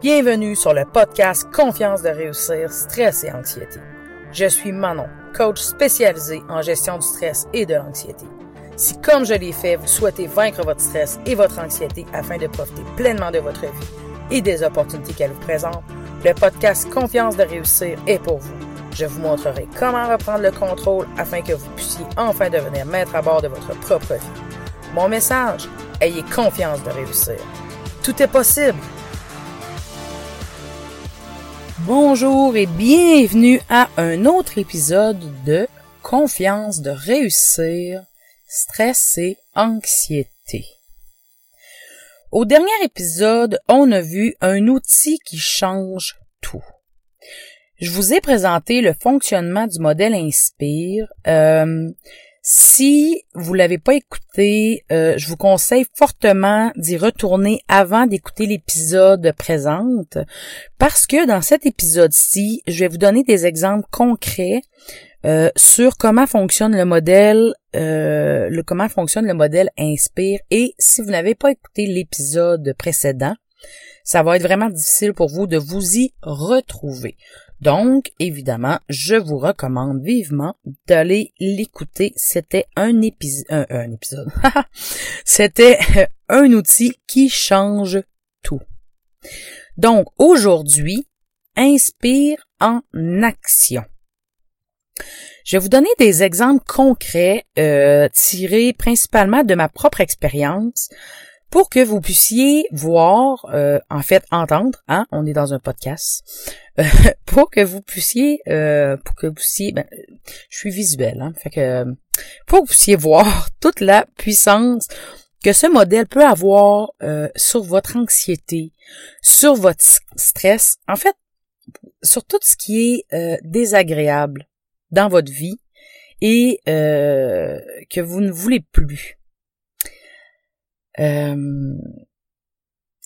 Bienvenue sur le podcast Confiance de réussir, stress et anxiété. Je suis Manon, coach spécialisé en gestion du stress et de l'anxiété. Si, comme je l'ai fait, vous souhaitez vaincre votre stress et votre anxiété afin de profiter pleinement de votre vie et des opportunités qu'elle vous présente, le podcast Confiance de réussir est pour vous. Je vous montrerai comment reprendre le contrôle afin que vous puissiez enfin devenir maître à bord de votre propre vie. Mon message, ayez confiance de réussir. Tout est possible. Bonjour et bienvenue à un autre épisode de Confiance de réussir, stress et anxiété. Au dernier épisode, on a vu un outil qui change tout. Je vous ai présenté le fonctionnement du modèle Inspire. Euh, si vous l'avez pas écouté, euh, je vous conseille fortement d'y retourner avant d'écouter l'épisode présente parce que dans cet épisode-ci, je vais vous donner des exemples concrets euh, sur comment fonctionne le modèle, euh, le comment fonctionne le modèle Inspire. Et si vous n'avez pas écouté l'épisode précédent, ça va être vraiment difficile pour vous de vous y retrouver. Donc, évidemment, je vous recommande vivement d'aller l'écouter. C'était un, épisode. C'était un outil qui change tout. Donc, aujourd'hui, inspire en action. Je vais vous donner des exemples concrets euh, tirés principalement de ma propre expérience pour que vous puissiez voir, euh, en fait entendre, hein, on est dans un podcast, euh, pour que vous puissiez, euh, pour que vous puissiez, ben, je suis visuel, hein, fait que pour que vous puissiez voir toute la puissance que ce modèle peut avoir sur votre anxiété, sur votre stress, en fait, sur tout ce qui est désagréable dans votre vie et que vous ne voulez plus. Euh,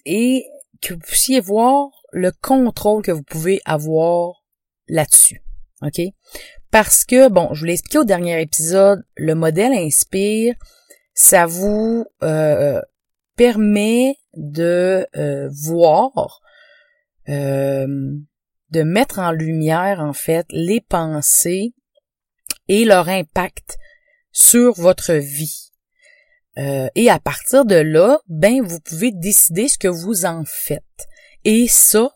et que vous puissiez voir le contrôle que vous pouvez avoir là-dessus. OK? Parce que, bon, je vous l'ai expliqué au dernier épisode, le modèle Inspire, ça vous euh, permet de euh, voir, de mettre en lumière, en fait, les pensées et leur impact sur votre vie. Euh, et à partir de là, ben vous pouvez décider ce que vous en faites. Et ça,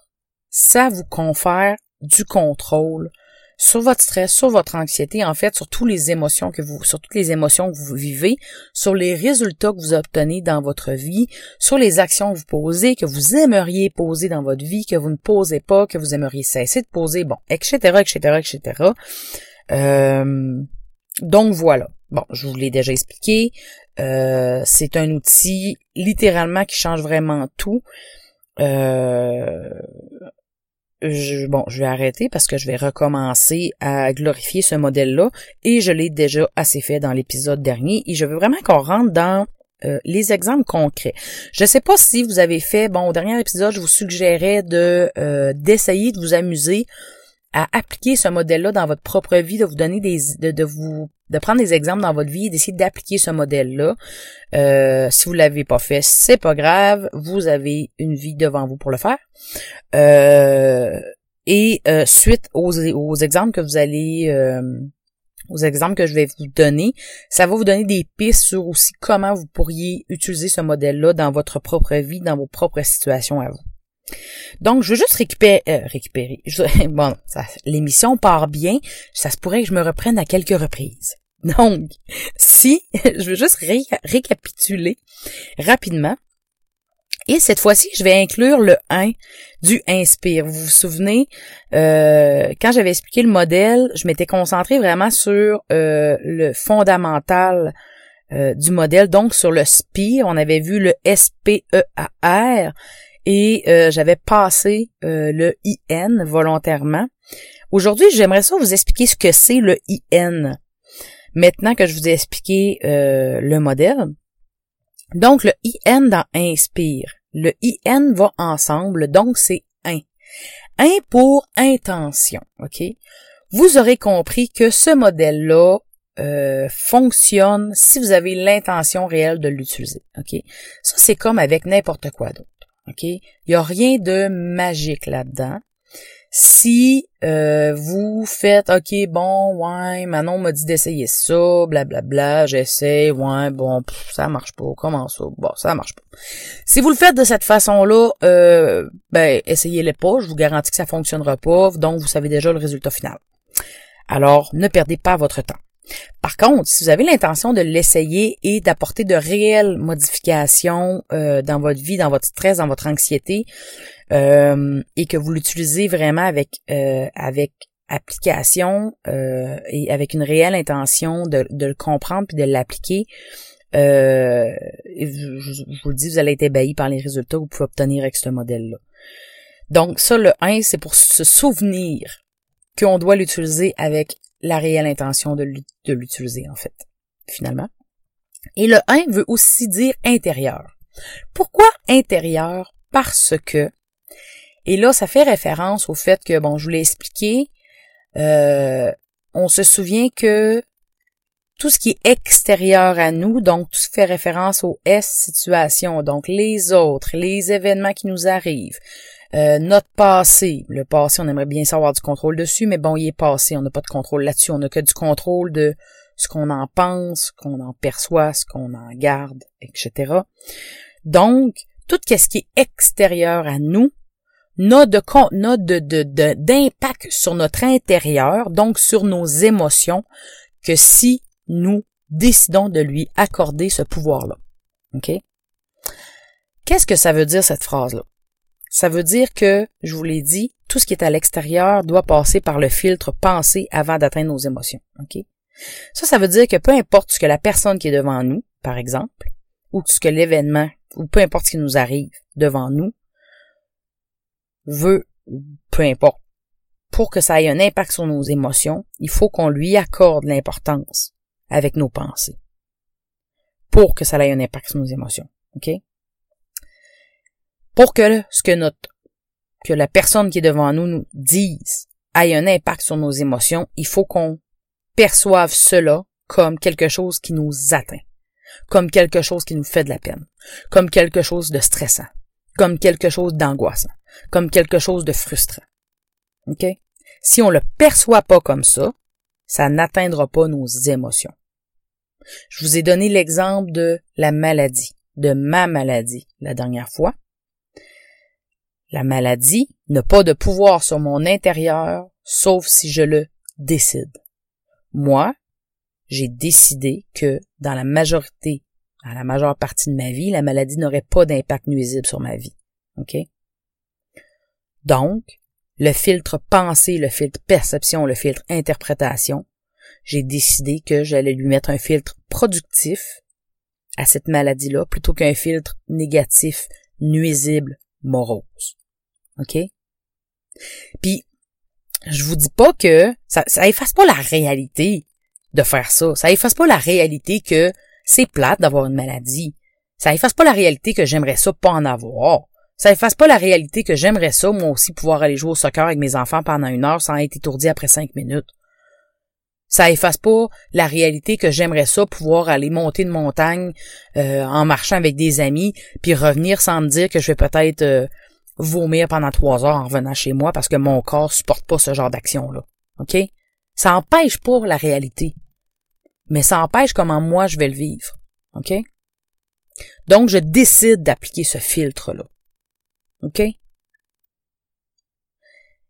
ça vous confère du contrôle sur votre stress, sur votre anxiété, en fait, sur toutes les émotions que vous, sur toutes les émotions que vous vivez, sur les résultats que vous obtenez dans votre vie, sur les actions que vous posez, que vous aimeriez poser dans votre vie, que vous ne posez pas, que vous aimeriez cesser de poser, bon, etc., etc., etc. Euh, donc voilà. Bon, je vous l'ai déjà expliqué. Euh, c'est un outil littéralement qui change vraiment tout. Euh, bon, je vais arrêter parce que je vais recommencer à glorifier ce modèle-là et je l'ai déjà assez fait dans l'épisode dernier et je veux vraiment qu'on rentre dans euh, les exemples concrets. Je ne sais pas si vous avez fait, bon, au dernier épisode, je vous suggérais de d'essayer de vous amuser à appliquer ce modèle-là dans votre propre vie, de vous donner des, de, vous de prendre des exemples dans votre vie et d'essayer d'appliquer ce modèle-là. Euh, si vous l'avez pas fait, c'est pas grave. Vous avez une vie devant vous pour le faire. Euh, et euh, suite aux, aux, exemples que vous allez aux exemples que je vais vous donner, ça va vous donner des pistes sur aussi comment vous pourriez utiliser ce modèle-là dans votre propre vie, dans vos propres situations à vous. Donc, je veux juste récupérer, récupérer. bon, l'émission part bien. Ça se pourrait que je me reprenne à quelques reprises. Donc, si, je veux juste récapituler rapidement. Et cette fois-ci, je vais inclure le 1 du Inspire. Vous vous souvenez, euh, quand j'avais expliqué le modèle, je m'étais concentré vraiment sur euh, le fondamental euh, du modèle, donc sur le SPIR. On avait vu le S-P-E-A-R et j'avais passé le IN volontairement. Aujourd'hui, j'aimerais ça vous expliquer ce que c'est le IN. Maintenant que je vous ai expliqué euh, le modèle, donc le IN dans Inspire, le IN va ensemble, donc c'est 1. 1 pour intention, OK? Vous aurez compris que ce modèle-là euh, fonctionne si vous avez l'intention réelle de l'utiliser, OK? Ça, c'est comme avec n'importe quoi d'autre. OK? Il n'y a rien de magique là-dedans. Si euh, vous faites OK, bon, ouais, Manon m'a dit d'essayer ça, blablabla, bla, j'essaie, ouais, bon, ça marche pas, comment ça? Bon, ça marche pas. Si vous le faites de cette façon-là, euh, ben, essayez-le pas, je vous garantis que ça fonctionnera pas, donc vous savez déjà le résultat final. Alors, ne perdez pas votre temps. Par contre, si vous avez l'intention de l'essayer et d'apporter de réelles modifications euh, dans votre vie, dans votre stress, dans votre anxiété, euh, et que vous l'utilisez vraiment avec euh, avec application et avec une réelle intention de, le comprendre puis de l'appliquer, je, vous le dis, vous allez être ébahi par les résultats que vous pouvez obtenir avec ce modèle-là. Donc ça, le 1, c'est pour se souvenir qu'on doit l'utiliser avec la réelle intention de l'utiliser, en fait, finalement. Et le 1 veut aussi dire intérieur. Pourquoi intérieur? Parce que, et là, ça fait référence au fait que, bon, je vous l'ai expliqué, euh, on se souvient que tout ce qui est extérieur à nous, donc tout ce fait référence aux S situations, donc les autres, les événements qui nous arrivent, euh, notre passé, le passé, on aimerait bien savoir du contrôle dessus, mais bon, il est passé, on n'a pas de contrôle là-dessus, on n'a que du contrôle de ce qu'on en pense, ce qu'on en perçoit, ce qu'on en garde, etc. Donc, tout ce qui est extérieur à nous n'a de de, d'impact sur notre intérieur, donc sur nos émotions, que si nous décidons de lui accorder ce pouvoir-là. Qu'est-ce que ça veut dire cette phrase-là? Ça veut dire que, je vous l'ai dit, tout ce qui est à l'extérieur doit passer par le filtre pensée avant d'atteindre nos émotions. OK? Ça, ça veut dire que peu importe ce que la personne qui est devant nous, par exemple, ou ce que l'événement, ou peu importe ce qui nous arrive devant nous, veut, peu importe, pour que ça ait un impact sur nos émotions, il faut qu'on lui accorde l'importance avec nos pensées. Pour que ça ait un impact sur nos émotions. Pour que ce que notre que la personne qui est devant nous nous dise ait un impact sur nos émotions, il faut qu'on perçoive cela comme quelque chose qui nous atteint, comme quelque chose qui nous fait de la peine, comme quelque chose de stressant, comme quelque chose d'angoissant, comme quelque chose de frustrant. OK? Si on le perçoit pas comme ça, ça n'atteindra pas nos émotions. Je vous ai donné l'exemple de la maladie, de ma maladie la dernière fois. La maladie n'a pas de pouvoir sur mon intérieur, sauf si je le décide. Moi, j'ai décidé que dans la majorité, dans la majeure partie de ma vie, la maladie n'aurait pas d'impact nuisible sur ma vie. Donc, le filtre pensée, le filtre perception, le filtre interprétation, j'ai décidé que j'allais lui mettre un filtre productif à cette maladie-là plutôt qu'un filtre négatif, nuisible, morose. OK? Puis, je vous dis pas que ça, ça efface pas la réalité de faire ça. Ça efface pas la réalité que c'est plate d'avoir une maladie. Ça efface pas la réalité que j'aimerais ça pas en avoir. Ça efface pas la réalité que j'aimerais ça, moi aussi, pouvoir aller jouer au soccer avec mes enfants pendant une heure sans être étourdi après cinq minutes. Ça efface pas la réalité que j'aimerais ça, pouvoir aller monter une montagne euh, en marchant avec des amis, puis revenir sans me dire que je vais peut-être euh, vomir pendant trois heures en revenant chez moi parce que mon corps supporte pas ce genre d'action-là. OK? Ça empêche pas la réalité. Mais ça empêche comment moi je vais le vivre. OK? Donc, je décide d'appliquer ce filtre-là. OK?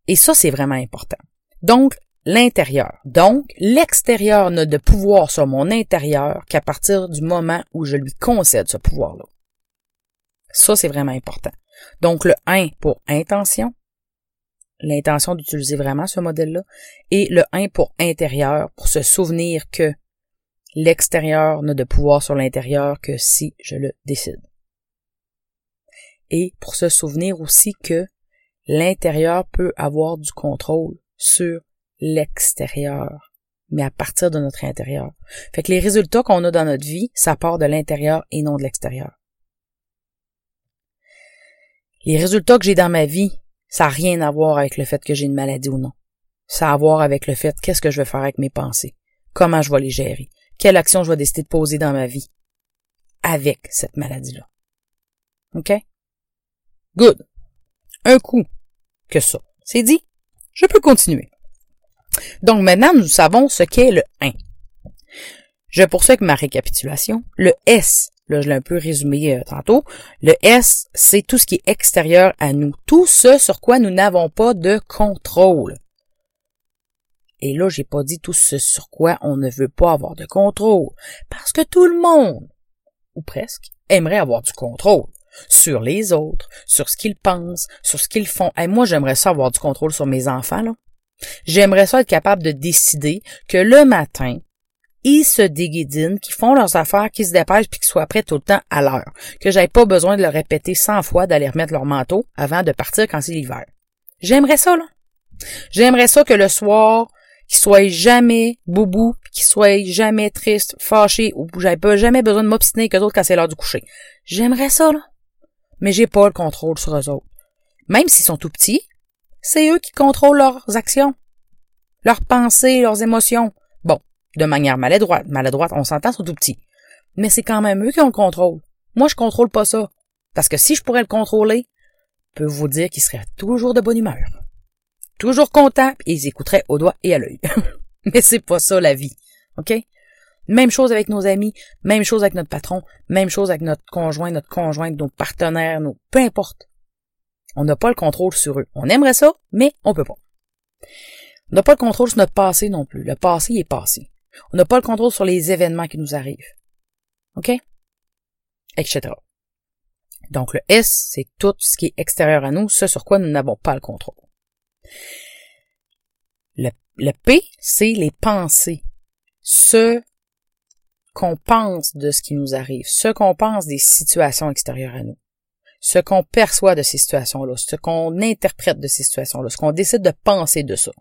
Et ça, c'est vraiment important. Donc, l'intérieur. Donc, l'extérieur n'a de pouvoir sur mon intérieur qu'à partir du moment où je lui concède ce pouvoir-là. Ça, c'est vraiment important. Donc le 1 pour intention, l'intention d'utiliser vraiment ce modèle-là, et le 1 pour intérieur, pour se souvenir que l'extérieur n'a de pouvoir sur l'intérieur que si je le décide. Et pour se souvenir aussi que l'intérieur peut avoir du contrôle sur l'extérieur, mais à partir de notre intérieur. Fait que les résultats qu'on a dans notre vie, ça part de l'intérieur et non de l'extérieur. Les résultats que j'ai dans ma vie, ça n'a rien à voir avec le fait que j'ai une maladie ou non. Ça a à voir avec le fait qu'est-ce que je vais faire avec mes pensées, comment je vais les gérer, quelle action je vais décider de poser dans ma vie avec cette maladie-là? OK? Good. Un coup que ça, c'est dit, je peux continuer. Donc maintenant, nous savons ce qu'est le 1. Je poursuis avec ma récapitulation. Le S, là je l'ai un peu résumé euh, tantôt, le S, c'est tout ce qui est extérieur à nous, tout ce sur quoi nous n'avons pas de contrôle. Et là, j'ai pas dit tout ce sur quoi on ne veut pas avoir de contrôle, parce que tout le monde, ou presque, aimerait avoir du contrôle sur les autres, sur ce qu'ils pensent, sur ce qu'ils font. Et moi, j'aimerais ça avoir du contrôle sur mes enfants, là. J'aimerais ça être capable de décider que le matin, ils se déguidinent, qu'ils font leurs affaires, qu'ils se dépêchent puis qu'ils soient prêts tout le temps à l'heure. Que j'aille pas besoin de leur répéter cent fois d'aller remettre leur manteau avant de partir quand c'est l'hiver. J'aimerais ça, là. J'aimerais ça que le soir, qu'ils soient jamais boubou, qu'ils soient jamais tristes, fâchés, ou j'avais pas jamais besoin de m'obstiner que d'autres quand c'est l'heure du coucher. J'aimerais ça, là. Mais j'ai pas le contrôle sur eux autres. Même s'ils sont tout petits, c'est eux qui contrôlent leurs actions, leurs pensées, leurs émotions. De manière maladroite. Maladroite, on s'entend, sont tout petits. Mais c'est quand même eux qui ont le contrôle. Moi, je contrôle pas ça. Parce que si je pourrais le contrôler, je peux vous dire qu'ils seraient toujours de bonne humeur. Toujours contents, et ils écouteraient au doigt et à l'œil. Mais c'est pas ça la vie. OK? Même chose avec nos amis, même chose avec notre patron, même chose avec notre conjoint, notre conjointe, nos partenaires, nos, peu importe. On n'a pas le contrôle sur eux. On aimerait ça, mais on peut pas. On n'a pas le contrôle sur notre passé non plus. Le passé est passé. On n'a pas le contrôle sur les événements qui nous arrivent. OK? Etc. Donc le S, c'est tout ce qui est extérieur à nous, ce sur quoi nous n'avons pas le contrôle. Le, le P, c'est les pensées. Ce qu'on pense de ce qui nous arrive, ce qu'on pense des situations extérieures à nous ce qu'on perçoit de ces situations-là, ce qu'on interprète de ces situations-là, ce qu'on décide de penser de ça.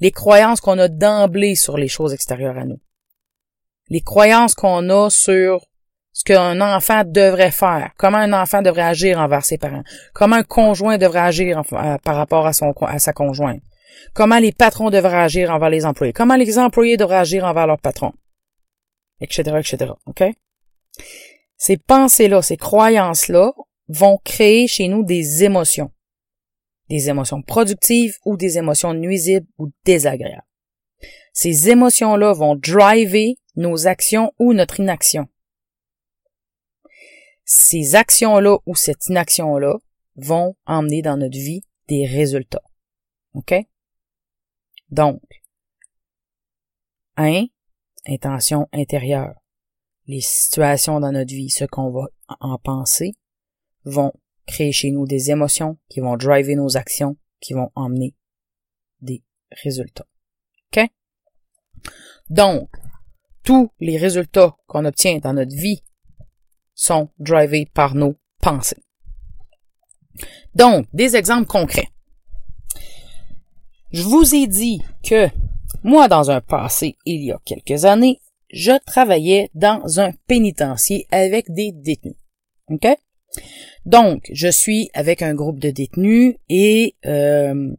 Les croyances qu'on a d'emblée sur les choses extérieures à nous. Les croyances qu'on a sur ce qu'un enfant devrait faire, comment un enfant devrait agir envers ses parents, comment un conjoint devrait agir euh, par rapport à, son, à sa conjointe, comment les patrons devraient agir envers les employés, comment les employés devraient agir envers leurs patrons, etc., etc., OK? Ces pensées-là, ces croyances-là, vont créer chez nous des émotions. Des émotions productives ou des émotions nuisibles ou désagréables. Ces émotions-là vont driver nos actions ou notre inaction. Ces actions-là ou cette inaction-là vont emmener dans notre vie des résultats. OK? Donc, un, intention intérieure. Les situations dans notre vie, ce qu'on va en penser, vont créer chez nous des émotions qui vont driver nos actions, qui vont emmener des résultats. OK? Donc, tous les résultats qu'on obtient dans notre vie sont drivés par nos pensées. Donc, des exemples concrets. Je vous ai dit que moi, dans un passé, il y a quelques années, je travaillais dans un pénitencier avec des détenus. Donc, je suis avec un groupe de détenus et euh,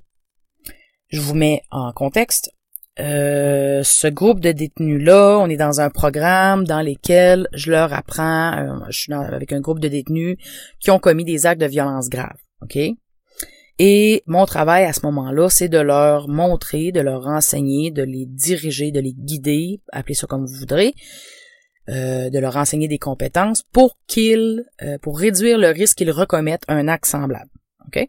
je vous mets en contexte. Euh, ce groupe de détenus-là, on est dans un programme dans lequel je leur apprends, euh, je suis avec un groupe de détenus qui ont commis des actes de violence graves, ok? Et mon travail à ce moment-là, c'est de leur montrer, de leur enseigner, de les diriger, de les guider, appelez ça comme vous voudrez, euh, de leur enseigner des compétences pour qu'ils, euh, pour réduire le risque qu'ils recommettent un acte semblable. OK?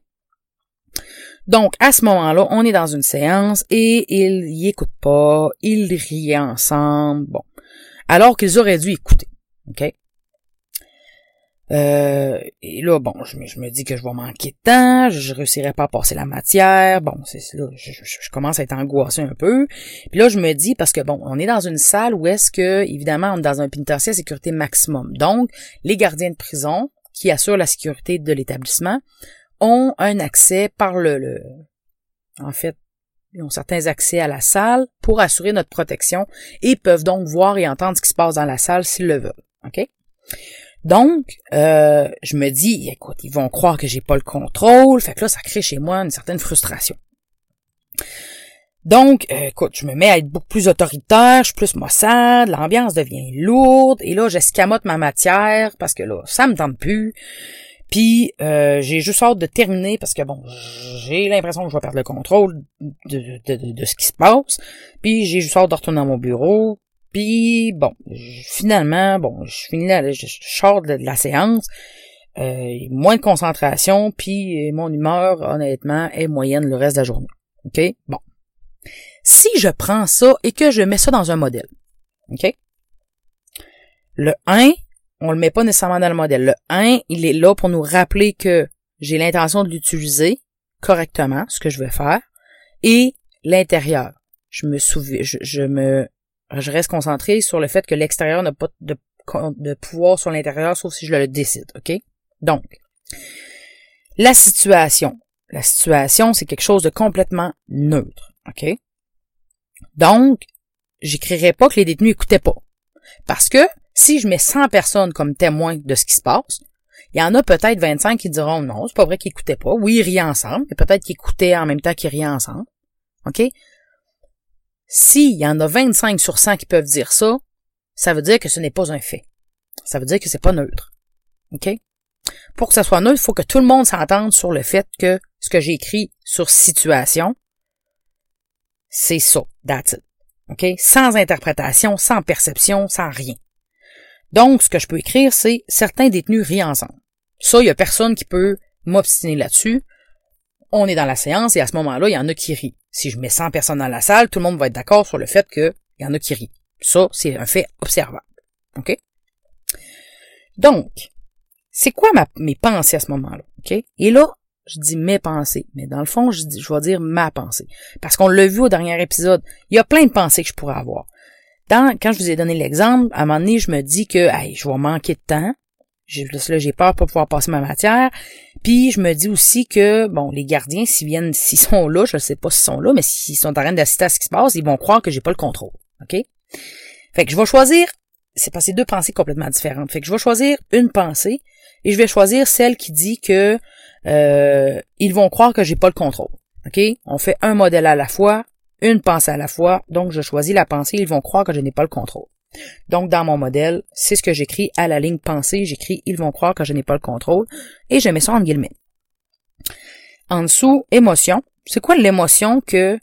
Donc, à ce moment-là, on est dans une séance et ils y écoutent pas, ils rient ensemble, bon. Alors qu'ils auraient dû écouter. OK? Euh, et là, bon, je me, dis que je vais manquer de temps, je, réussirai pas à passer la matière. Bon, c'est là, je, commence à être angoissé un peu. Puis là, je me dis, parce que bon, on est dans une salle où est-ce que, évidemment, on est dans un pénitencier à sécurité maximum. Donc, les gardiens de prison, qui assurent la sécurité de l'établissement, ont un accès par le, en fait, ils ont certains accès à la salle pour assurer notre protection et peuvent donc voir et entendre ce qui se passe dans la salle s'ils le veulent. Donc, euh, je me dis, écoute, ils vont croire que j'ai pas le contrôle, fait que là, ça crée chez moi une certaine frustration. Donc, euh, écoute, je me mets à être beaucoup plus autoritaire, je suis plus maussade, l'ambiance devient lourde, et là, j'escamote ma matière, parce que là, ça me tente plus. Puis euh, j'ai juste hâte de terminer parce que bon, j'ai l'impression que je vais perdre le contrôle de, de, de, ce qui se passe. Puis j'ai juste hâte de retourner dans mon bureau. Puis bon, finalement, bon, je finis là, je, sors de, la séance. Euh, moins de concentration, puis mon humeur, honnêtement, est moyenne le reste de la journée. OK? Bon. Si je prends ça et que je mets ça dans un modèle, OK? Le 1, on le met pas nécessairement dans le modèle. Le 1, il est là pour nous rappeler que j'ai l'intention de l'utiliser correctement, ce que je vais faire, et l'intérieur. Je me souviens, je, me, je reste concentré sur le fait que l'extérieur n'a pas de, pouvoir sur l'intérieur, sauf si je le décide, ok? Donc, la situation. La situation, c'est quelque chose de complètement neutre, ok? Donc, j'écrirai pas que les détenus écoutaient pas. Parce que si je mets 100 personnes comme témoins de ce qui se passe, il y en a peut-être 25 qui diront non, c'est pas vrai qu'ils écoutaient pas. Oui, ils riaient ensemble, mais peut-être qu'ils écoutaient en même temps qu'ils riaient ensemble. OK? S'il y en a 25 sur 100 qui peuvent dire ça, ça veut dire que ce n'est pas un fait. Ça veut dire que c'est pas neutre. OK? Pour que ça soit neutre, il faut que tout le monde s'entende sur le fait que ce que j'ai écrit sur situation, c'est ça. That's. OK? Sans interprétation, sans perception, sans rien. Donc, ce que je peux écrire, c'est certains détenus rient ensemble. Ça, il y a personne qui peut m'obstiner là-dessus. On est dans la séance et à ce moment-là, il y en a qui rient. Si je mets 100 personnes dans la salle, tout le monde va être d'accord sur le fait qu'il y en a qui rient. Ça, c'est un fait observable. OK? Donc, c'est quoi mes pensées à ce moment-là? OK? Et là, je dis mes pensées, mais dans le fond, je, dis, vais dire ma pensée. Parce qu'on l'a vu au dernier épisode, il y a plein de pensées que je pourrais avoir quand je vous ai donné l'exemple, à un moment donné, je me dis que hey, je vais manquer de temps. J'ai, là, j'ai peur de pas pouvoir passer ma matière. Puis je me dis aussi que, bon, les gardiens, s'ils viennent, s'ils sont là, je ne sais pas s'ils sont là, mais s'ils sont en train d'assister à ce qui se passe, ils vont croire que j'ai pas le contrôle. OK? Fait que je vais choisir, c'est passé deux pensées complètement différentes. Fait que je vais choisir une pensée et je vais choisir celle qui dit que euh, ils vont croire que j'ai pas le contrôle. OK? On fait un modèle à la fois, une pensée à la fois, donc je choisis la pensée, ils vont croire que je n'ai pas le contrôle. Donc dans mon modèle, c'est ce que j'écris à la ligne pensée, j'écris ils vont croire que je n'ai pas le contrôle, et je mets ça en guillemets. En dessous, émotion. C'est quoi l'émotion que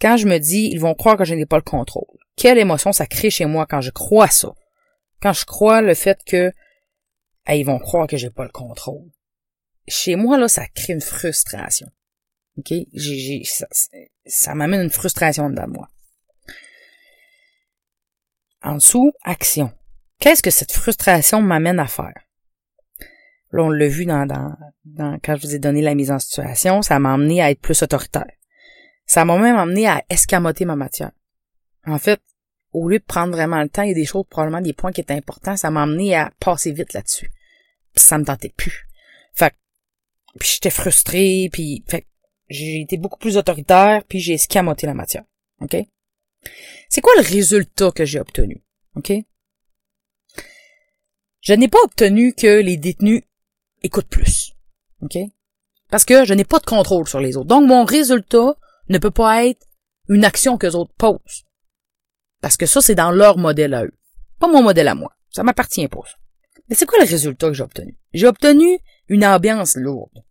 quand je me dis ils vont croire que je n'ai pas le contrôle? Quelle émotion ça crée chez moi quand je crois ça? Quand je crois le fait que ils vont croire que j'ai pas le contrôle. Chez moi, là, ça crée une frustration. OK? Ça m'amène une frustration dedans moi. En dessous, action. Qu'est-ce que cette frustration m'amène à faire? Là, on l'a vu dans, dans, dans, quand je vous ai donné la mise en situation, ça m'a amené à être plus autoritaire. Ça m'a même amené à escamoter ma matière. En fait, au lieu de prendre vraiment le temps, il y a des choses, probablement des points qui étaient importants, ça m'a amené à passer vite là-dessus. Puis ça me tentait plus. Fait puis j'étais frustré, puis fait j'ai été beaucoup plus autoritaire, puis j'ai escamoté la matière. C'est quoi le résultat que j'ai obtenu? OK? Je n'ai pas obtenu que les détenus écoutent plus. OK? Parce que je n'ai pas de contrôle sur les autres. Donc, mon résultat ne peut pas être une action que les autres posent. Parce que ça, c'est dans leur modèle à eux. Pas mon modèle à moi. Ça m'appartient pas, Mais c'est quoi le résultat que j'ai obtenu? J'ai obtenu une ambiance lourde.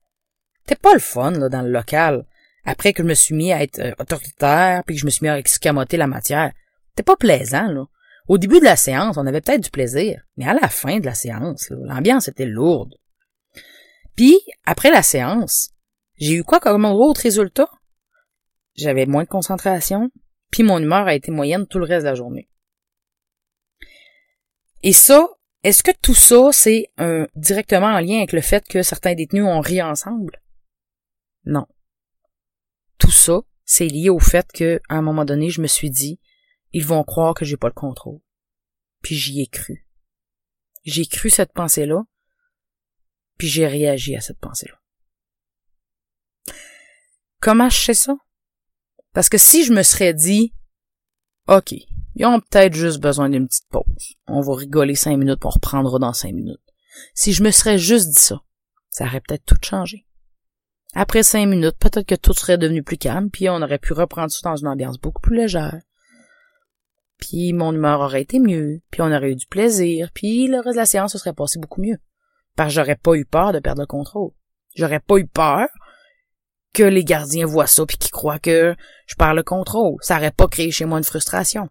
C'était pas le fun, dans le local. Après que je me suis mis à être euh, autoritaire, puis que je me suis mis à escamoter la matière. C'était pas plaisant, là. Au début de la séance, on avait peut-être du plaisir, mais à la fin de la séance, l'ambiance était lourde. Puis, après la séance, j'ai eu quoi comme autre résultat? J'avais moins de concentration, puis mon humeur a été moyenne tout le reste de la journée. Et ça, est-ce que tout ça, c'est directement en lien avec le fait que certains détenus ont ri ensemble? Non. Tout ça, c'est lié au fait que, à un moment donné, je me suis dit, ils vont croire que j'ai pas le contrôle. Puis j'y ai cru. J'ai cru cette pensée-là, puis j'ai réagi à cette pensée-là. Comment je sais ça? Parce que si je me serais dit, OK, ils ont peut-être juste besoin d'une petite pause. On va rigoler cinq minutes, pour on dans cinq minutes. Si je me serais juste dit ça, ça aurait peut-être tout changé. Après cinq minutes, peut-être que tout serait devenu plus calme, puis on aurait pu reprendre ça dans une ambiance beaucoup plus légère. Puis mon humeur aurait été mieux, puis on aurait eu du plaisir, puis le reste de la séance se serait passé beaucoup mieux. Parce que j'aurais pas eu peur de perdre le contrôle. J'aurais pas eu peur que les gardiens voient ça puis qu'ils croient que je perds le contrôle. Ça aurait pas créé chez moi une frustration.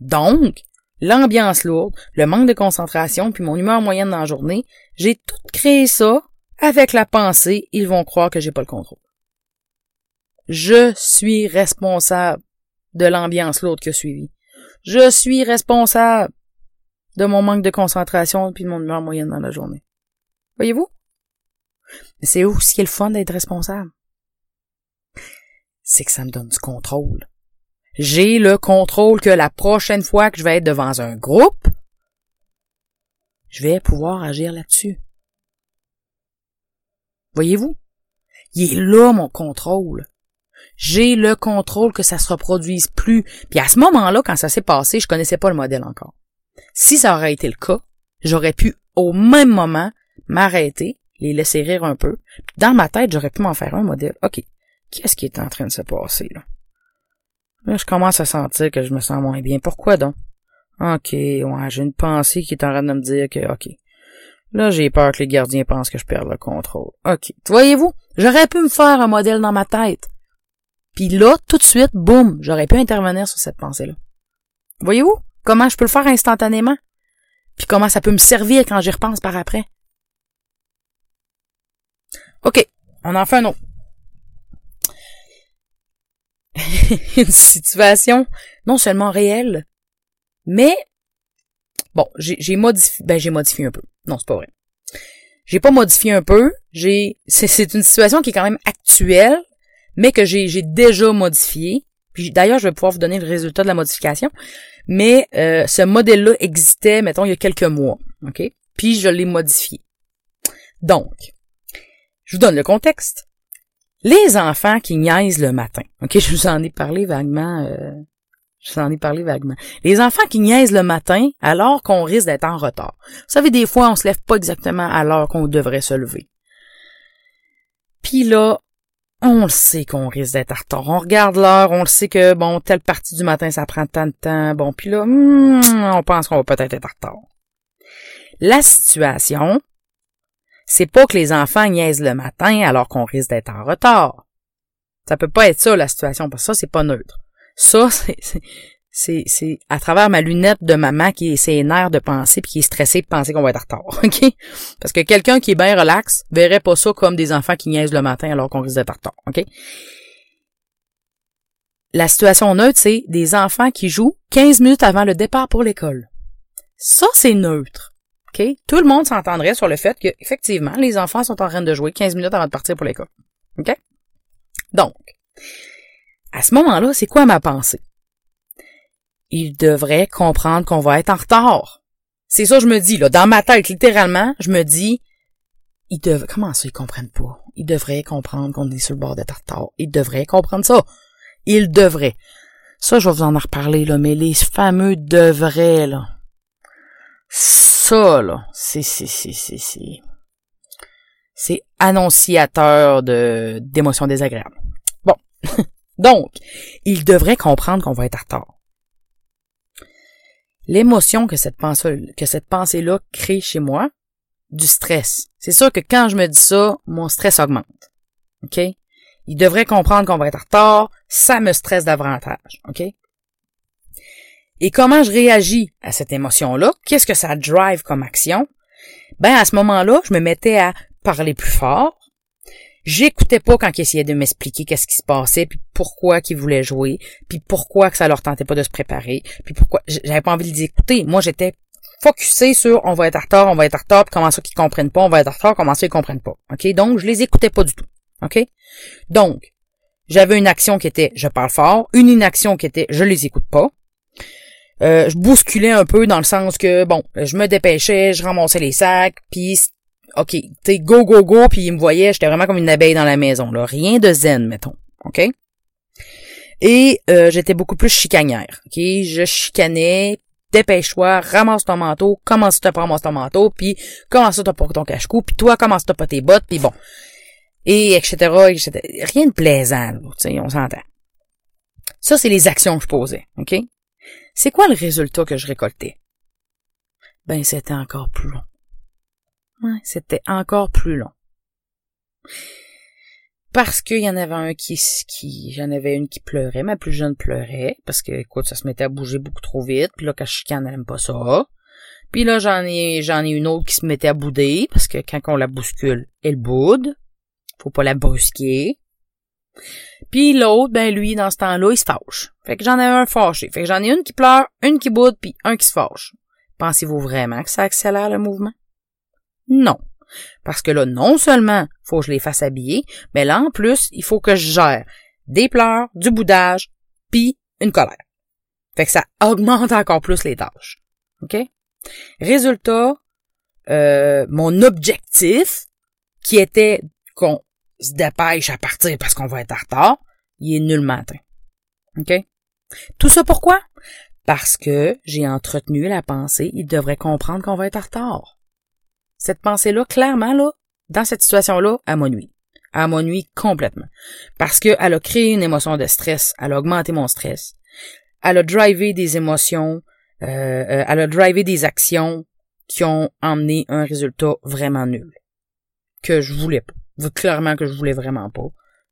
Donc, l'ambiance lourde, le manque de concentration puis mon humeur moyenne dans la journée, j'ai tout créé ça avec la pensée, ils vont croire que j'ai pas le contrôle. Je suis responsable de l'ambiance lourde qui a suivi. Je suis responsable de mon manque de concentration puis de mon humeur moyenne dans la journée. Voyez-vous? Mais c'est aussi qui est le fun d'être responsable. C'est que ça me donne du contrôle. J'ai le contrôle que la prochaine fois que je vais être devant un groupe, je vais pouvoir agir là-dessus. Voyez-vous? Il est là mon contrôle. J'ai le contrôle que ça se reproduise plus. Puis à ce moment-là, quand ça s'est passé, je connaissais pas le modèle encore. Si ça aurait été le cas, j'aurais pu au même moment m'arrêter, les laisser rire un peu. Dans ma tête, j'aurais pu m'en faire un modèle. OK, qu'est-ce qui est en train de se passer là? Là, je commence à sentir que je me sens moins bien. Pourquoi donc? OK, ouais, j'ai une pensée qui est en train de me dire que, OK. Là, j'ai peur que les gardiens pensent que je perds le contrôle. OK. Voyez-vous? J'aurais pu me faire un modèle dans ma tête. Puis là, tout de suite, boum, j'aurais pu intervenir sur cette pensée-là. Voyez-vous comment je peux le faire instantanément? Puis comment ça peut me servir quand j'y repense par après? OK, on en fait un autre. Une situation non seulement réelle, mais bon, j'ai modifié, ben j'ai modifié un peu. Non, c'est pas vrai. J'ai pas modifié un peu. J'ai, c'est une situation qui est quand même actuelle, mais que j'ai déjà modifié. Puis d'ailleurs, je vais pouvoir vous donner le résultat de la modification. Mais euh, ce modèle-là existait, mettons, il y a quelques mois. OK? Puis je l'ai modifié. Donc, je vous donne le contexte. Les enfants qui niaisent le matin. OK, je vous en ai parlé vaguement. Euh, je ai parlé vaguement. Les enfants qui niaisent le matin alors qu'on risque d'être en retard. Vous savez, des fois, on se lève pas exactement à l'heure qu'on devrait se lever. Puis là, on le sait qu'on risque d'être en retard. On regarde l'heure, on le sait que, bon, telle partie du matin, ça prend tant de temps. Bon, puis là, hmm, on pense qu'on va peut-être être en retard. La situation, c'est pas que les enfants niaisent le matin alors qu'on risque d'être en retard. Ça peut pas être ça, la situation, parce que ça, c'est pas neutre. Ça, c'est, c'est, à travers ma lunette de maman qui est de penser puis qui est stressé de penser qu'on va être en retard, ok? Parce que quelqu'un qui est bien relax verrait pas ça comme des enfants qui niaisent le matin alors qu'on risque d'être en retard, ok? La situation neutre, c'est des enfants qui jouent 15 minutes avant le départ pour l'école. Ça, c'est neutre. OK? Tout le monde s'entendrait sur le fait que, effectivement, les enfants sont en train de jouer 15 minutes avant de partir pour l'école. OK? Donc, à ce moment-là, c'est quoi ma pensée? il devrait comprendre qu'on va être en retard. C'est ça que je me dis, là. Dans ma tête, littéralement, je me dis, ils devraient, comment ça, ils comprennent pas? Ils devraient comprendre qu'on est sur le bord d'être en retard. Ils devraient comprendre ça. Ils devraient. Ça, je vais vous en reparler, là, mais les fameux devraient, là. Ça, là, c'est, c'est, c'est, c'est, c'est, c'est annonciateur de, d'émotions désagréables. Bon. Donc, ils devraient comprendre qu'on va être en retard l'émotion que cette pensée, que cette pensée-là crée chez moi, du stress. C'est sûr que quand je me dis ça, mon stress augmente. OK? Il devrait comprendre qu'on va être en retard, ça me stresse davantage. OK? Et comment je réagis à cette émotion-là? Qu'est-ce que ça drive comme action? Ben, à ce moment-là, je me mettais à parler plus fort, J'écoutais pas quand ils essayaient de m'expliquer qu'est-ce qui se passait, puis pourquoi qu'ils voulaient jouer, puis pourquoi que ça leur tentait pas de se préparer, puis pourquoi j'avais pas envie de les écouter. Moi, j'étais focusé sur on va être en retard, on va être en retard, puis comment ça qu'ils comprennent pas, on va être en retard, comment ça ils comprennent pas. OK? Donc, je les écoutais pas du tout. OK? Donc, j'avais une action qui était je parle fort, une inaction qui était je les écoute pas. Euh, je bousculais un peu dans le sens que bon, je me dépêchais, je ramassais les sacs, puis OK, t'es go, go, go, puis il me voyait, j'étais vraiment comme une abeille dans la maison, là. Rien de zen, mettons. OK? Et euh, j'étais beaucoup plus chicanière. OK? Je chicanais, dépêche-toi, ramasse ton manteau, comment ça t'as ramasse ton manteau, puis comment ça t'as pas ton cache-cou, puis toi, comment ça t'as pas tes bottes, puis bon. Et etc.. Rien de plaisant, tu sais, on s'entend. Ça, c'est les actions que je posais, OK? C'est quoi le résultat que je récoltais? Ben, c'était encore plus long. C'était encore plus long. Parce qu'il y en avait un qui, j'en avais une qui pleurait, ma plus jeune pleurait, parce que, écoute, ça se mettait à bouger beaucoup trop vite, puis là, quand je chicane, elle aime pas ça. Puis là, j'en ai, j'en une autre qui se mettait à bouder, parce que quand on la bouscule, elle boude. Faut pas la brusquer. Puis l'autre, ben lui, dans ce temps-là, il se fâche. Fait que j'en ai un fâché. Fait que j'en ai une qui pleure, une qui boude, puis un qui se fâche. Pensez-vous vraiment que ça accélère le mouvement? Non. Parce que là, non seulement faut que je les fasse habiller, mais là, en plus, il faut que je gère des pleurs, du boudage, puis une colère. Fait que ça augmente encore plus les tâches. OK? Résultat, euh, mon objectif, qui était qu'on se dépêche à partir parce qu'on va être en retard, il est nullement atteint. OK? Tout ça pourquoi? Parce que j'ai entretenu la pensée, il devrait comprendre qu'on va être en retard. Cette pensée-là, clairement, là, dans cette situation-là, elle m'ennuie. Elle m'ennuie complètement. Parce qu'elle a créé une émotion de stress, elle a augmenté mon stress. Elle a drivé des émotions, euh, euh, elle a drivé des actions qui ont emmené un résultat vraiment nul. Que je voulais pas clairement que je voulais vraiment pas.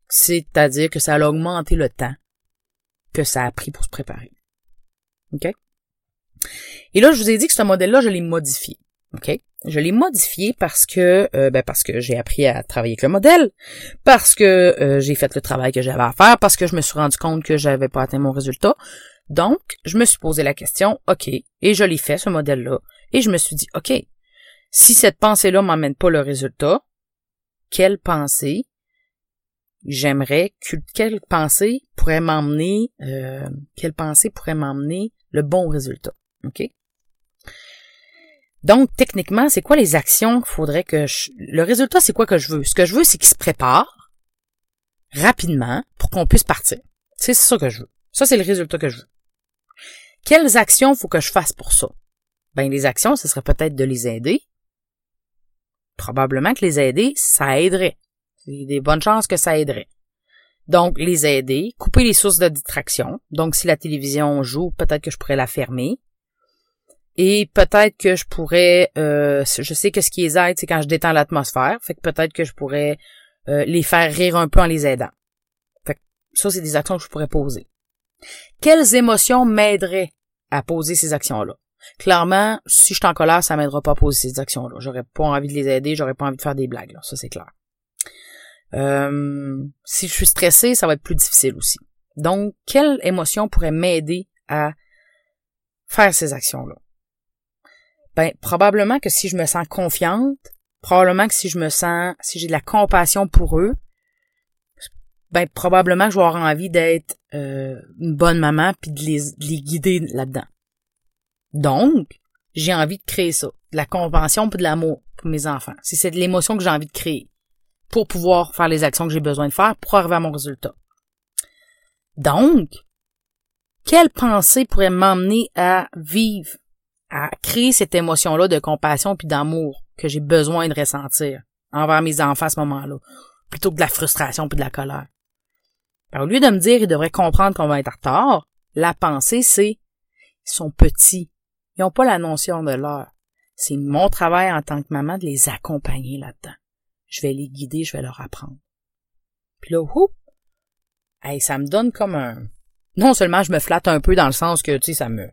C'est-à-dire que ça a augmenté le temps que ça a pris pour se préparer. OK? Et là, je vous ai dit que ce modèle-là, je l'ai modifié. OK? Je l'ai modifié parce que euh, ben parce que j'ai appris à travailler avec le modèle, parce que euh, j'ai fait le travail que j'avais à faire, parce que je me suis rendu compte que j'avais pas atteint mon résultat. Donc, je me suis posé la question, OK, et je l'ai fait, ce modèle-là, et je me suis dit, OK, si cette pensée-là m'emmène pas le résultat, quelle pensée j'aimerais, quelle pensée pourrait m'emmener, euh, quelle pensée pourrait m'emmener le bon résultat. OK? Donc, techniquement, c'est quoi les actions qu'il faudrait que je... Le résultat, c'est quoi que je veux? Ce que je veux, c'est qu'il se prépare rapidement pour qu'on puisse partir. C'est ça que je veux. Ça, c'est le résultat que je veux. Quelles actions faut que je fasse pour ça? Ben, les actions, ce serait peut-être de les aider, probablement que les aider, ça aiderait. Il y a des bonnes chances que ça aiderait. Donc, les aider, couper les sources de distraction. Donc, si la télévision joue, peut-être que je pourrais la fermer. Et peut-être que je pourrais, euh, je sais que ce qui les aide, c'est quand je détends l'atmosphère. Fait que peut-être que je pourrais euh, les faire rire un peu en les aidant. Fait que ça, c'est des actions que je pourrais poser. Quelles émotions m'aideraient à poser ces actions-là? Clairement, si je suis en colère, ça m'aidera pas à poser ces actions-là. J'aurais pas envie de les aider, j'aurais pas envie de faire des blagues. Ça, c'est clair. Euh, si je suis stressé, ça va être plus difficile aussi. Donc, quelle émotion pourrait m'aider à faire ces actions-là? Ben, probablement que si je me sens confiante, probablement que si je me sens, si j'ai de la compassion pour eux, ben, probablement que je vais avoir envie d'être euh, une bonne maman puis de les, de les guider là-dedans. Donc, j'ai envie de créer ça. De la compréhension puis de l'amour pour mes enfants. C'est cette l'émotion que j'ai envie de créer pour pouvoir faire les actions que j'ai besoin de faire pour arriver à mon résultat. Donc, quelle pensée pourrait m'emmener à vivre, à créer cette émotion-là de compassion puis d'amour que j'ai besoin de ressentir envers mes enfants à ce moment-là, plutôt que de la frustration puis de la colère? Alors, au lieu de me dire ils devraient comprendre qu'on va être en retard, la pensée c'est ils sont petits, ils n'ont pas la notion de l'heure. C'est mon travail en tant que maman de les accompagner là-dedans. Je vais les guider, je vais leur apprendre. Puis là, whoop, hey, ça me donne comme un... Non seulement je me flatte un peu dans le sens que, tu sais, ça me...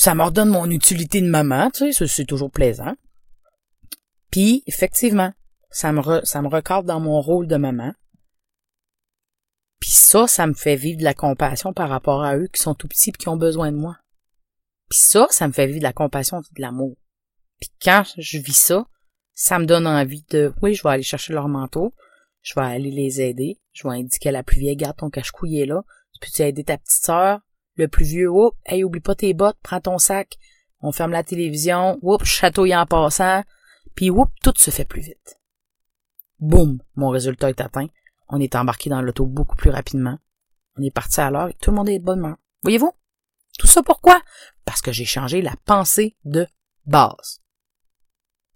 Ça m'ordonne mon utilité de maman, tu sais, c'est toujours plaisant. Puis, effectivement, ça me, ça me recadre dans mon rôle de maman. Puis ça, ça me fait vivre de la compassion par rapport à eux qui sont tout petits et qui ont besoin de moi. Puis ça, ça me fait vivre de la compassion et de l'amour. Puis quand je vis ça, ça me donne envie de, oui, je vais aller chercher leur manteau, je vais aller les aider, je vais indiquer à la plus vieille, garde ton cache-couille là, tu peux-tu aider ta petite sœur, le plus vieux, oups, hey, oublie pas tes bottes, prends ton sac, on ferme la télévision, oups, chatouille en passant, puis oups, tout se fait plus vite. Boum, mon résultat est atteint, on est embarqué dans l'auto beaucoup plus rapidement, on est parti à l'heure et tout le monde est de bonne humeur. Voyez-vous? Tout ça pourquoi? Parce que j'ai changé la pensée de base.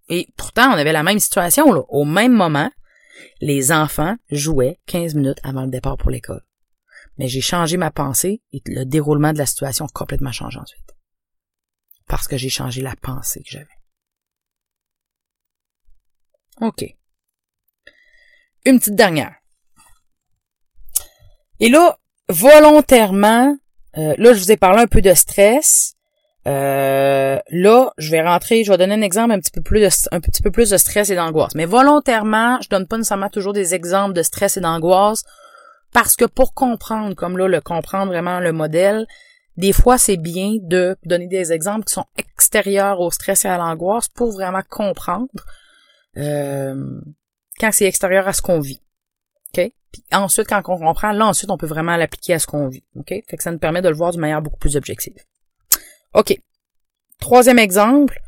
Et pourtant, on avait la même situation. Au même moment, les enfants jouaient 15 minutes avant le départ pour l'école. Mais j'ai changé ma pensée et le déroulement de la situation a complètement changé ensuite. Parce que j'ai changé la pensée que j'avais. OK. Une petite dernière. Et là, volontairement, euh, là, je vous ai parlé un peu de stress. Euh, là, je vais rentrer, je vais donner un exemple un petit peu plus de, un petit peu plus de stress et d'angoisse. Mais volontairement, je donne pas nécessairement toujours des exemples de stress et d'angoisse parce que pour comprendre, comme là, le comprendre vraiment le modèle, des fois, c'est bien de donner des exemples qui sont extérieurs au stress et à l'angoisse pour vraiment comprendre euh, quand c'est extérieur à ce qu'on vit. OK? Puis ensuite, quand on comprend, là, ensuite, on peut vraiment l'appliquer à ce qu'on vit. OK? Fait que ça nous permet de le voir d'une manière beaucoup plus objective. OK. Troisième exemple,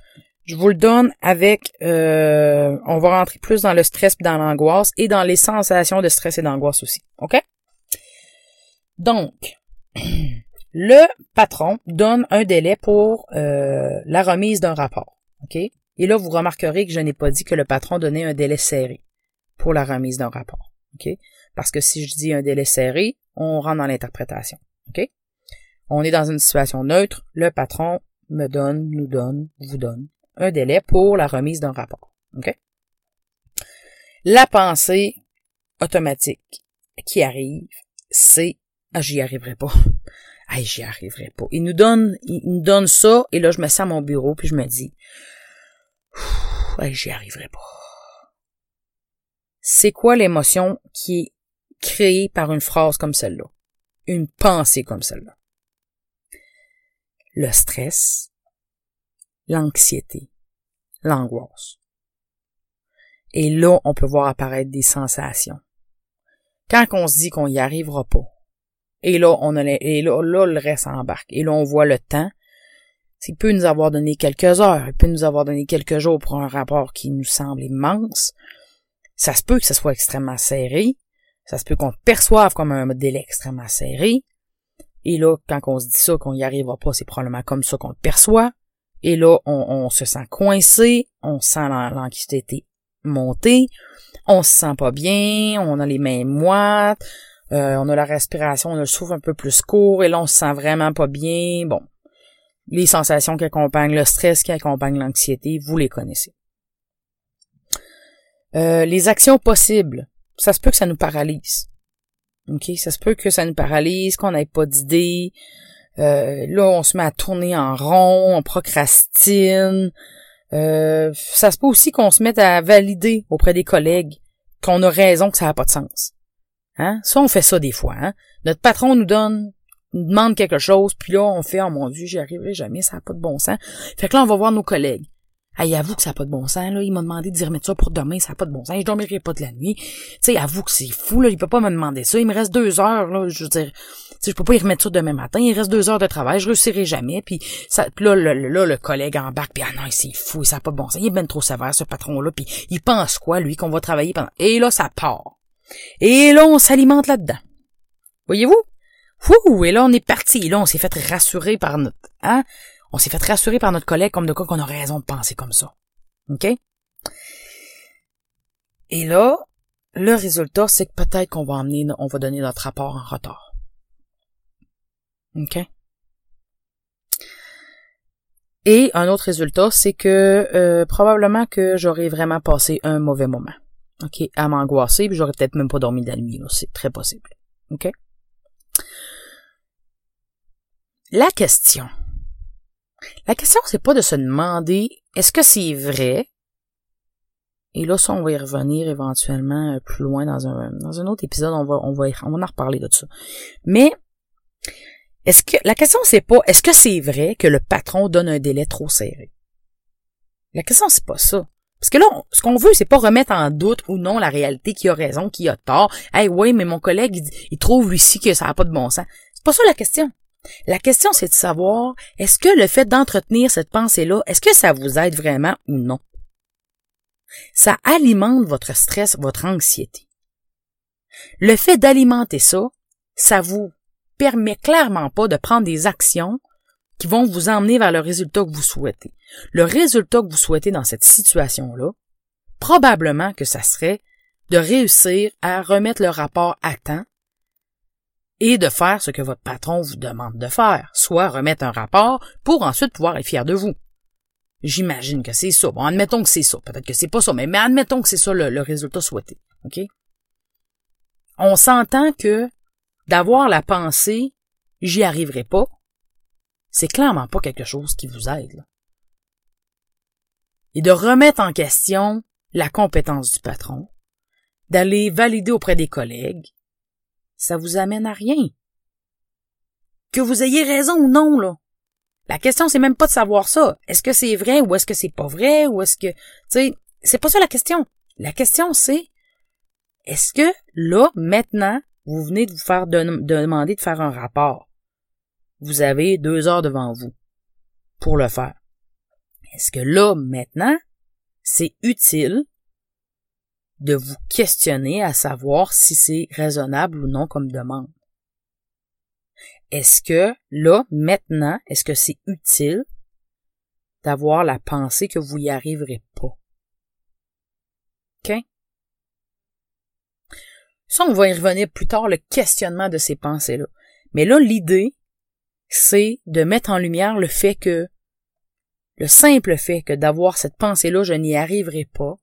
je vous le donne avec euh, on va rentrer plus dans le stress dans l'angoisse et dans les sensations de stress et d'angoisse aussi. OK? Donc, le patron donne un délai pour euh, la remise d'un rapport. Et là, vous remarquerez que je n'ai pas dit que le patron donnait un délai serré pour la remise d'un rapport. Parce que si je dis un délai serré, on rentre dans l'interprétation. On est dans une situation neutre. Le patron me donne, nous donne, vous donne un délai pour la remise d'un rapport. La pensée automatique qui arrive, c'est ah, j'y arriverai pas. Ah, j'y arriverai pas. Il nous donne, il nous donne ça, et là, je me sens à mon bureau, puis je me dis, ah, j'y arriverai pas. C'est quoi l'émotion qui est créée par une phrase comme celle-là? Une pensée comme celle-là? Le stress, l'anxiété, l'angoisse. Et là, on peut voir apparaître des sensations. Quand on se dit qu'on y arrivera pas, et là, on a, et là, là, le reste embarque. Et là, on voit le temps. Il peut nous avoir donné quelques heures, il peut nous avoir donné quelques jours pour un rapport qui nous semble immense. Ça se peut que ce soit extrêmement serré. Ça se peut qu'on perçoive comme un délai extrêmement serré. Et là, quand on se dit ça, qu'on y arrivera pas, c'est probablement comme ça qu'on le perçoit. Et là, on, on se sent coincé, on sent l'anxiété monter, on se sent pas bien, on a les mains moites, euh, on a la respiration, on a le souffle un peu plus court, et là, on se sent vraiment pas bien. Bon. Les sensations qui accompagnent le stress, qui accompagnent l'anxiété, vous les connaissez. Euh, les actions possibles. Ça se peut que ça nous paralyse. OK? Ça se peut que ça nous paralyse, qu'on n'ait pas d'idée. Euh, là, on se met à tourner en rond, on procrastine. ça se peut aussi qu'on se mette à valider auprès des collègues qu'on a raison que ça n'a pas de sens. Hein? Ça, on fait ça des fois. Hein? Notre patron nous donne, nous demande quelque chose, puis là, on fait, oh mon Dieu, j'y arriverai jamais, ça n'a pas de bon sens. Fait que là, on va voir nos collègues. Hey, avoue que ça n'a pas de bon sens, là. Il m'a demandé de remettre ça pour demain, ça n'a pas de bon sens. Je dormirai pas de la nuit. Tu sais, avoue que c'est fou, là. Il peut pas me demander ça. Il me reste deux heures, là. Je veux dire, tu je peux pas y remettre ça demain matin. Il reste deux heures de travail. Je réussirai jamais. Puis, ça, là, le, là, le collègue embarque. Puis, ah non, c'est fou. Ça n'a pas de bon sens. Il est bien trop sévère, ce patron-là. Puis, il pense quoi, lui, qu'on va travailler pendant... Et là, ça part. Et là, on s'alimente là-dedans. Voyez-vous? Et là, on est parti. Et là, on s'est fait rassurer par notre, hein? On s'est fait rassurer par notre collègue comme de quoi qu'on a raison de penser comme ça. OK? Et là, le résultat, c'est que peut-être qu'on va emmener, on va donner notre rapport en retard. OK? Et un autre résultat, c'est que euh, probablement que j'aurais vraiment passé un mauvais moment. OK, à m'angoisser, puis j'aurais peut-être même pas dormi de la nuit, c'est très possible. OK? La question. La question, c'est pas de se demander est-ce que c'est vrai? Et là, ça, on va y revenir éventuellement euh, plus loin dans un, dans un autre épisode, on va, on va, on va en reparler de ça. Mais, est-ce que, la question, c'est pas est-ce que c'est vrai que le patron donne un délai trop serré? La question, c'est pas ça. Parce que là, ce qu'on veut, c'est pas remettre en doute ou non la réalité, qui a raison, qui a tort. Hey, oui, mais mon collègue, il, trouve ici que ça n'a pas de bon sens. C'est pas ça la question. La question, c'est de savoir, est-ce que le fait d'entretenir cette pensée-là, est-ce que ça vous aide vraiment ou non? Ça alimente votre stress, votre anxiété. Le fait d'alimenter ça, ça vous permet clairement pas de prendre des actions qui vont vous emmener vers le résultat que vous souhaitez. Le résultat que vous souhaitez dans cette situation-là, probablement que ça serait de réussir à remettre le rapport à temps et de faire ce que votre patron vous demande de faire, soit remettre un rapport pour ensuite pouvoir être fier de vous. J'imagine que c'est ça. Bon, admettons que c'est ça. Peut-être que c'est pas ça, mais, admettons que c'est ça le, le résultat souhaité. OK? On s'entend que d'avoir la pensée j'y arriverai pas, c'est clairement pas quelque chose qui vous aide. Et de remettre en question la compétence du patron, d'aller valider auprès des collègues, ça vous amène à rien. Que vous ayez raison ou non, là. La question, c'est même pas de savoir ça. Est-ce que c'est vrai ou est-ce que c'est pas vrai ou est-ce que, tu sais, c'est pas ça la question. La question, c'est, est-ce que là, maintenant, vous venez de vous faire demander de faire un rapport? Vous avez deux heures devant vous pour le faire. Est-ce que là, maintenant, c'est utile de vous questionner à savoir si c'est raisonnable ou non comme demande? Est-ce que là, maintenant, est-ce que c'est utile d'avoir la pensée que vous y arriverez pas? OK? Ça, on va y revenir plus tard, le questionnement de ces pensées-là. Mais là, l'idée, c'est de mettre en lumière le fait que, le simple fait que d'avoir cette pensée-là, je n'y arriverai pas,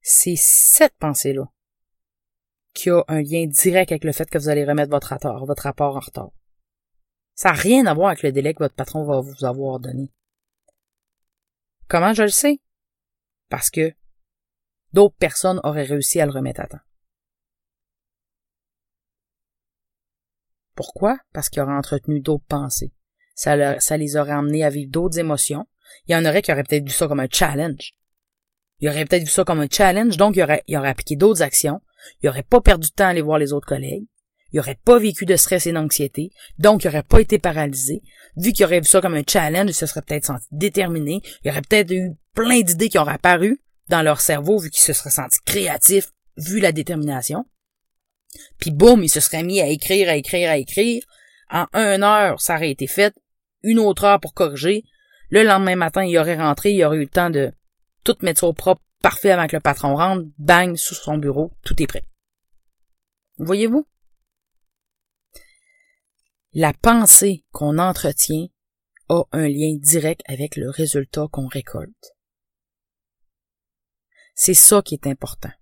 c'est cette pensée-là qui a un lien direct avec le fait que vous allez remettre votre rapport, votre rapport en retard. Ça n'a rien à voir avec le délai que votre patron va vous avoir donné. Comment je le sais? Parce que d'autres personnes auraient réussi à le remettre à temps. Pourquoi? Parce qu'ils auraient entretenu d'autres pensées. Ça, les aurait amenés à vivre d'autres émotions. Il y en aurait qui auraient peut-être vu ça comme un challenge. Il aurait peut-être vu ça comme un challenge, donc il aurait, il aurait appliqué d'autres actions. Il aurait pas perdu de temps à aller voir les autres collègues. Il aurait pas vécu de stress et d'anxiété, donc il aurait pas été paralysé. Vu qu'il aurait vu ça comme un challenge, il se serait peut-être senti déterminé. Il aurait peut-être eu plein d'idées qui auraient apparu dans leur cerveau, vu qu'il se serait senti créatif, vu la détermination. Puis boum, il se serait mis à écrire, à écrire, à écrire. En une heure, ça aurait été fait. Une autre heure pour corriger. Le lendemain matin, il aurait rentré, il aurait eu le temps de tout mettre au propre, parfait avant que le patron rentre, bang, sous son bureau, tout est prêt. Voyez-vous? La pensée qu'on entretient a un lien direct avec le résultat qu'on récolte. C'est ça qui est important.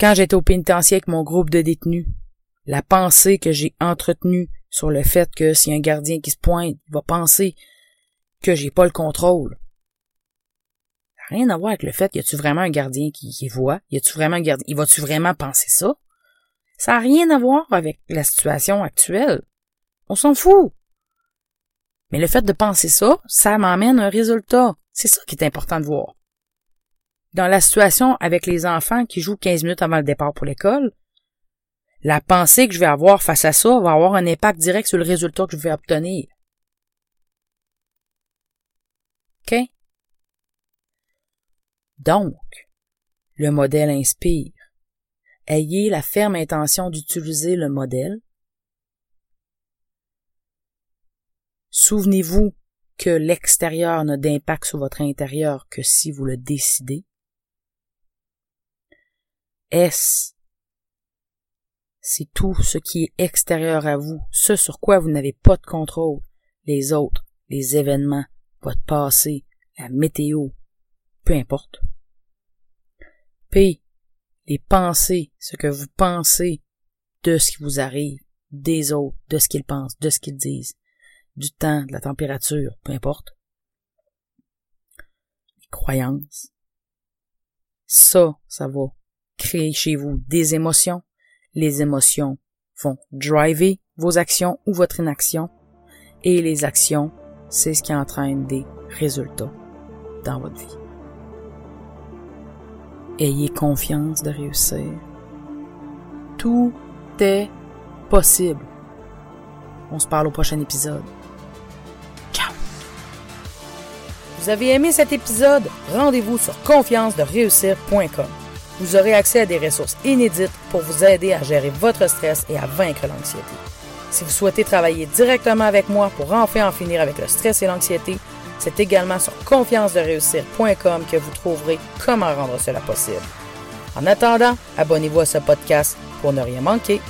Quand j'étais au pénitencier avec mon groupe de détenus, la pensée que j'ai entretenue sur le fait que si un gardien qui se pointe va penser que j'ai pas le contrôle. Rien à voir avec le fait, y a-tu vraiment un gardien qui, qui voit? Y a-tu vraiment un gardien? Il va-tu vraiment penser ça? Ça n'a rien à voir avec la situation actuelle. On s'en fout. Mais le fait de penser ça, ça m'emmène un résultat. C'est ça qui est important de voir dans la situation avec les enfants qui jouent 15 minutes avant le départ pour l'école, la pensée que je vais avoir face à ça va avoir un impact direct sur le résultat que je vais obtenir. OK? Donc, le modèle inspire. Ayez la ferme intention d'utiliser le modèle. Souvenez-vous que l'extérieur n'a d'impact sur votre intérieur que si vous le décidez. S. C'est tout ce qui est extérieur à vous, ce sur quoi vous n'avez pas de contrôle, les autres, les événements, votre passé, la météo, peu importe. P. Les pensées, ce que vous pensez de ce qui vous arrive, des autres, de ce qu'ils pensent, de ce qu'ils disent, du temps, de la température, peu importe. Les croyances. Ça, ça va créez chez vous des émotions. Les émotions vont driver vos actions ou votre inaction. Et les actions, c'est ce qui entraîne des résultats dans votre vie. Ayez confiance de réussir. Tout est possible. On se parle au prochain épisode. Ciao! Vous avez aimé cet épisode? Rendez-vous sur confiance-de-réussir.com vous aurez accès à des ressources inédites pour vous aider à gérer votre stress et à vaincre l'anxiété. Si vous souhaitez travailler directement avec moi pour enfin en finir avec le stress et l'anxiété, c'est également sur confiance-de-réussir.com que vous trouverez comment rendre cela possible. En attendant, abonnez-vous à ce podcast pour ne rien manquer.